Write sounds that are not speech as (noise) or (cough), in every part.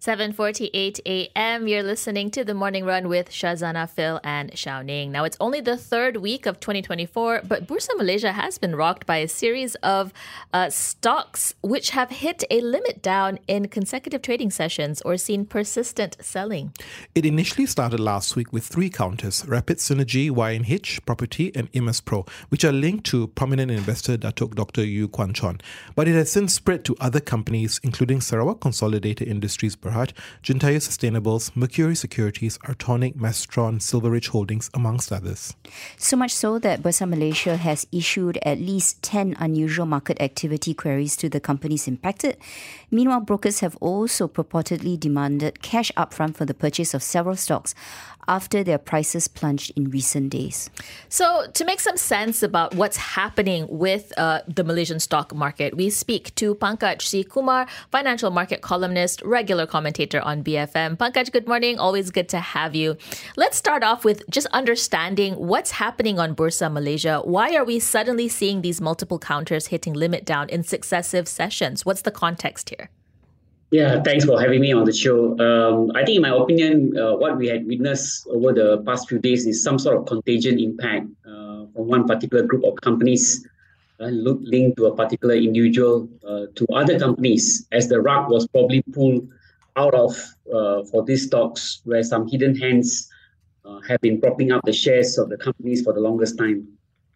7:48 a.m. You're listening to the Morning Run with Shazana, Phil, and Shou Ning. Now it's only the third week of 2024, but Bursa Malaysia has been rocked by a series of uh, stocks which have hit a limit down in consecutive trading sessions or seen persistent selling. It initially started last week with three counters: Rapid Synergy, YNH Property, and Imaspro, which are linked to prominent investor Datuk Dr. Yu Kuan Chon. But it has since spread to other companies, including Sarawak Consolidated Industries. Berhad, Jentayu Sustainables, Mercury Securities, Artroniq, Mestron, Silveridge Holdings, amongst others. So much so that Bursa Malaysia has issued at least 10 unusual market activity queries to the companies impacted. Meanwhile, brokers have also purportedly demanded cash upfront for the purchase of several stocks after their prices plunged in recent days. So, to make some sense about what's happening with uh, the Malaysian stock market, we speak to Pankaj C. Kumar, financial market columnist, regular commentator on BFM. Pankaj, good morning. Always good to have you. Let's start off with just understanding what's happening on Bursa Malaysia. Why are we suddenly seeing these multiple counters hitting limit down in successive sessions? What's the context here? Yeah, thanks for having me on the show. Um, I think, in my opinion, uh, what we had witnessed over the past few days is some sort of contagion impact uh, from one particular group of companies uh, linked to a particular individual uh, to other companies, as the rug was probably pulled out of uh, for these stocks, where some hidden hands uh, have been propping up the shares of the companies for the longest time.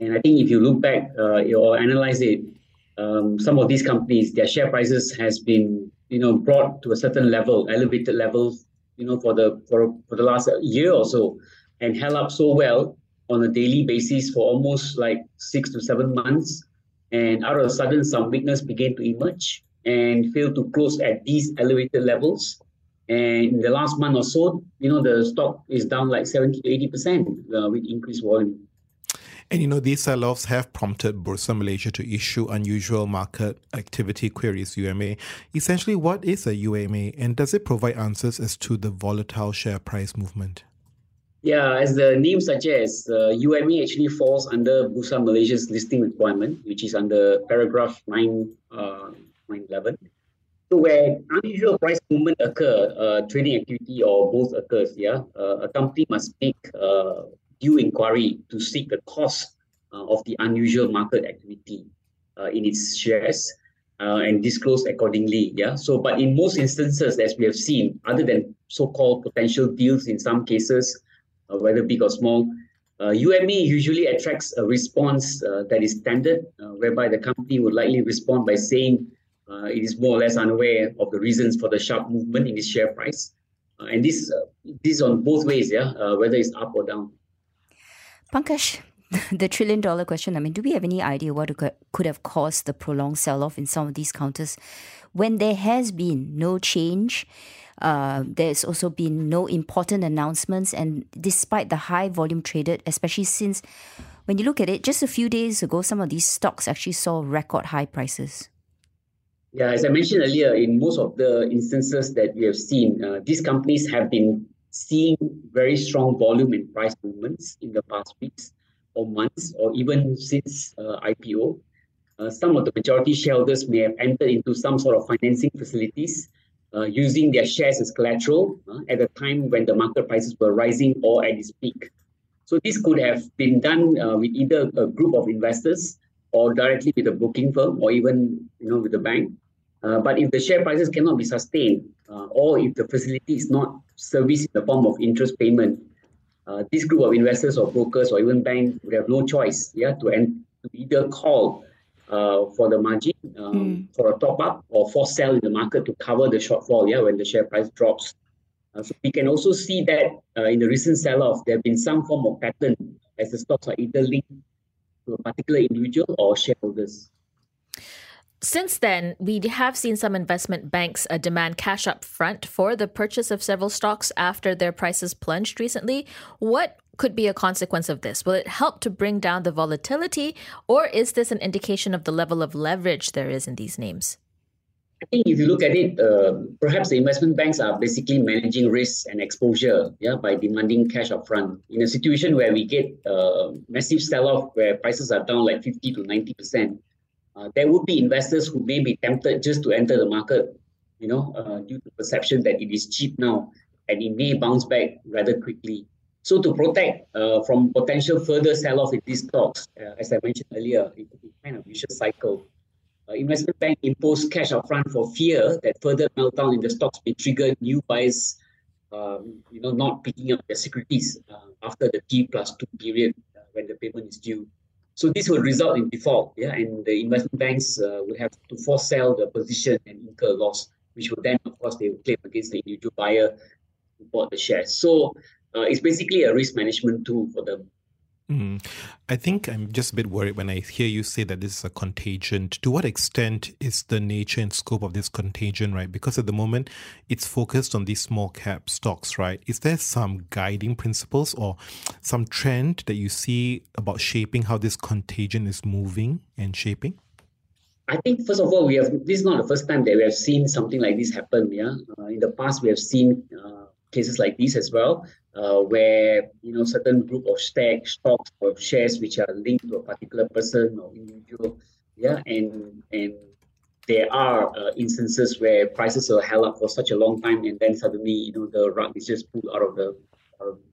And I think if you look back or analyze it, um, some of these companies, their share prices has been you know brought to a certain level, elevated level, you know, for the for for the last year or so, and held up so well on a daily basis for almost like six to seven months, and out of a sudden some weakness began to emerge and failed to close at these elevated levels. And in the last month or so, you know, the stock is down like 70 to 80 percent uh, with increased volume. And you know, these sell offs have prompted Bursa Malaysia to issue unusual market activity queries, UMA. Essentially, what is a UMA and does it provide answers as to the volatile share price movement? Yeah, as the name suggests, uh, UMA actually falls under Bursa Malaysia's listing requirement, which is under paragraph 9, uh, 911. So where unusual price movement occur, uh, trading activity or both occurs, yeah, uh, a company must make uh, due inquiry to seek the cause uh, of the unusual market activity uh, in its shares uh, and disclose accordingly. Yeah. So, but in most instances, as we have seen, other than so-called potential deals in some cases, uh, whether big or small, uh, UMA usually attracts a response uh, that is standard, whereby the company would likely respond by saying Uh, it is more or less unaware of the reasons for the sharp movement in its share price. Uh, and this, uh, this is on both ways, yeah, whether it's up or down. Pankaj, (laughs) the trillion dollar question. I mean, do we have any idea what could have caused the prolonged sell off in some of these counters when there has been no change? Uh, there's also been no important announcements, and despite the high volume traded, especially since when you look at it, just a few days ago, some of these stocks actually saw record high prices. Yeah, as I mentioned earlier, in most of the instances that we have seen, uh, these companies have been seeing very strong volume in price movements in the past weeks or months or even since uh, IPO. Uh, some of the majority shareholders may have entered into some sort of financing facilities uh, using their shares as collateral uh, at a time when the market prices were rising or at its peak. So this could have been done uh, with either a group of investors or directly with a broking firm or even you know with the bank. Uh, but if the share prices cannot be sustained, uh, or if the facility is not serviced in the form of interest payment, uh, this group of investors or brokers or even banks would have no choice, yeah, to, en- to either call uh, for the margin um, mm. for a top up or for sell in the market to cover the shortfall, yeah, when the share price drops. Uh, so we can also see that uh, in the recent sell-off, there have been some form of pattern as the stocks are either linked to a particular individual or shareholders. Since then, we have seen some investment banks uh, demand cash up front for the purchase of several stocks after their prices plunged recently. What could be a consequence of this? Will it help to bring down the volatility, or is this an indication of the level of leverage there is in these names? I think if you look at it, uh, perhaps the investment banks are basically managing risk and exposure, yeah, by demanding cash upfront. In a situation where we get uh, massive sell-off, where prices are down like 50 to 90 percent, uh, there would be investors who may be tempted just to enter the market, you know, uh, due to perception that it is cheap now and it may bounce back rather quickly. So to protect uh, from potential further sell-off in these stocks, uh, as I mentioned earlier, it could be kind of vicious cycle. Uh, investment bank imposed cash upfront for fear that further meltdown in the stocks may trigger new buyers, um, you know, not picking up their securities uh, after the T plus two period when the payment is due. So this will result in default, yeah, and the investment banks uh, will have to force sell the position and incur loss, which will then, of course, they will claim against the individual buyer who bought the shares. So uh, it's basically a risk management tool for them. Mm. I think I'm just a bit worried when I hear you say that this is a contagion. To what extent is the nature and scope of this contagion, right? Because at the moment it's focused on these small cap stocks, right? Is there some guiding principles or some trend that you see about shaping how this contagion is moving and shaping? I think first of all, we have this is not the first time that we have seen something like this happen. Yeah, uh, in the past we have seen uh, cases like this as well uh, where you know certain group of stack stocks or shares which are linked to a particular person or individual yeah and and there are uh, instances where prices are held up for such a long time and then suddenly you know the rug is just pulled out of the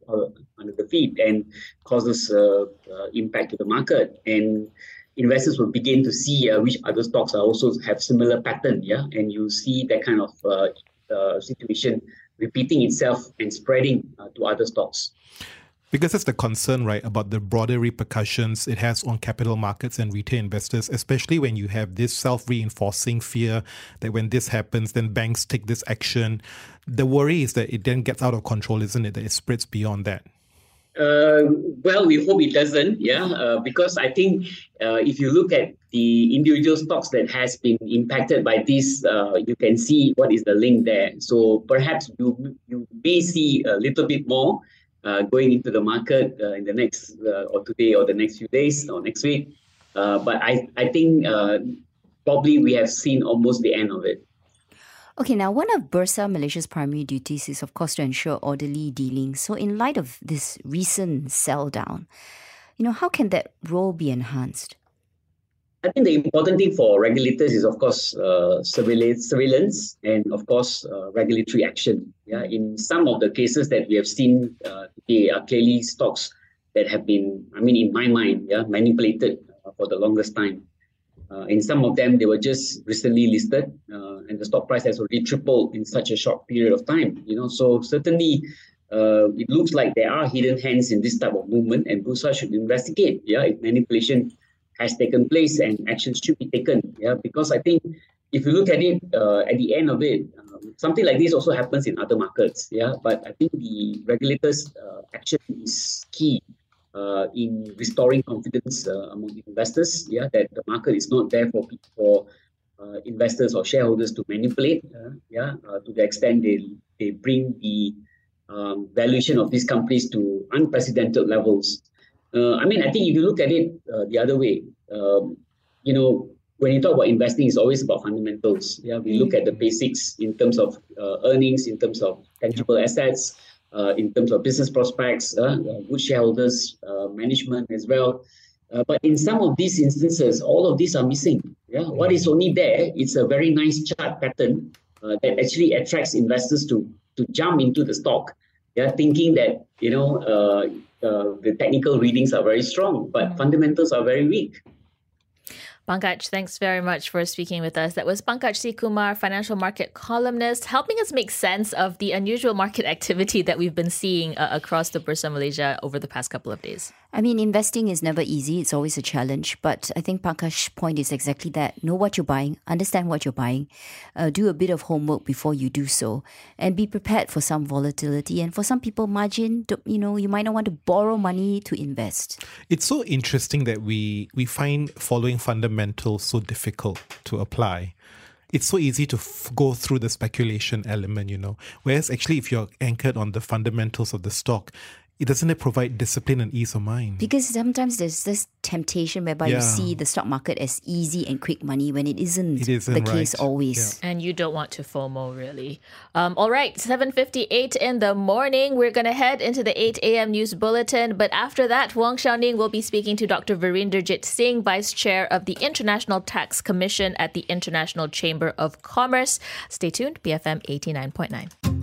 uh, under the feet and causes uh, uh, impact to the market. And investors will begin to see uh, which other stocks are also have similar pattern yeah and you see that kind of situation repeating itself and spreading uh, to other stocks. Because that's the concern, right, about the broader repercussions it has on capital markets and retail investors, especially when you have this self reinforcing fear that when this happens, then banks take this action. The worry is that it then gets out of control, isn't it? That it spreads beyond that. Uh, well, we hope it doesn't, yeah, uh, because I think uh, if you look at the individual stocks that has been impacted by this, uh, you can see what is the link there. So perhaps you you may see a little bit more uh, going into the market uh, in the next or today or the next few days or next week. but I I think probably we have seen almost the end of it. Okay, now one of Bursa Malaysia's primary duties is, of course, to ensure orderly dealing. So, in light of this recent sell down, you know, how can that role be enhanced? I think the important thing for regulators is, of course, uh, surveillance, surveillance, and of course, uh, regulatory action. Yeah, in some of the cases that we have seen, uh, they are clearly stocks that have been, I mean, in my mind, yeah, manipulated uh, for the longest time. Uh, in some of them, they were just recently listed, uh, and the stock price has already tripled in such a short period of time. You know, so certainly, uh, it looks like there are hidden hands in this type of movement, and Bursa should investigate. Yeah, if manipulation has taken place and actions should be taken. Yeah, because I think if you look at it uh, at the end of it, um, something like this also happens in other markets. Yeah, but I think the regulators' uh, action is key uh, in restoring confidence uh, among investors. Yeah, that the market is not there for for uh, investors or shareholders to manipulate. Uh, yeah, uh, to the extent they they bring the um, valuation of these companies to unprecedented levels. Uh, I mean, I think if you look at it the other way, um, you know, when you talk about investing, it's always about fundamentals. Yeah, we look at the basics in terms of earnings, in terms of tangible assets in terms of business prospects, uh, uh good shareholders, uh, management as well. Uh, but in some of these instances, all of these are missing. Yeah, what is only there? It's a very nice chart pattern that actually attracts investors to to jump into the stock. Yeah, thinking that you know the technical readings are very strong, but fundamentals are very weak. Pankaj, thanks very much for speaking with us. That was Pankaj C. Kumar, financial market columnist, helping us make sense of the unusual market activity that we've been seeing uh, across the Bursa Malaysia over the past couple of days. I mean, investing is never easy. It's always a challenge. But I think Pankaj's point is exactly that. Know what you're buying, understand what you're buying, uh, do a bit of homework before you do so, and be prepared for some volatility. And for some people, margin, you know, you might not want to borrow money to invest. It's so interesting that we, we find following fundamentals so difficult to apply it's so easy to f- go through the speculation element, you know. Whereas actually, if you're anchored on the fundamentals of the stock, it doesn't it provide discipline and ease of mind? Because sometimes there's this temptation whereby Yeah. you see the stock market as easy and quick money when it isn't, It isn't, the case right. always. And you don't want to FOMO, really. Um, all right, 7.58 in the morning. We're going to head into the 8 a.m. news bulletin. But after that, Wong Shou Ning will be speaking to Dr. Veerinderjeet Singh, Vice Chair of the International Tax Commission at the International Chamber of Commerce. Stay tuned, BFM 89.9.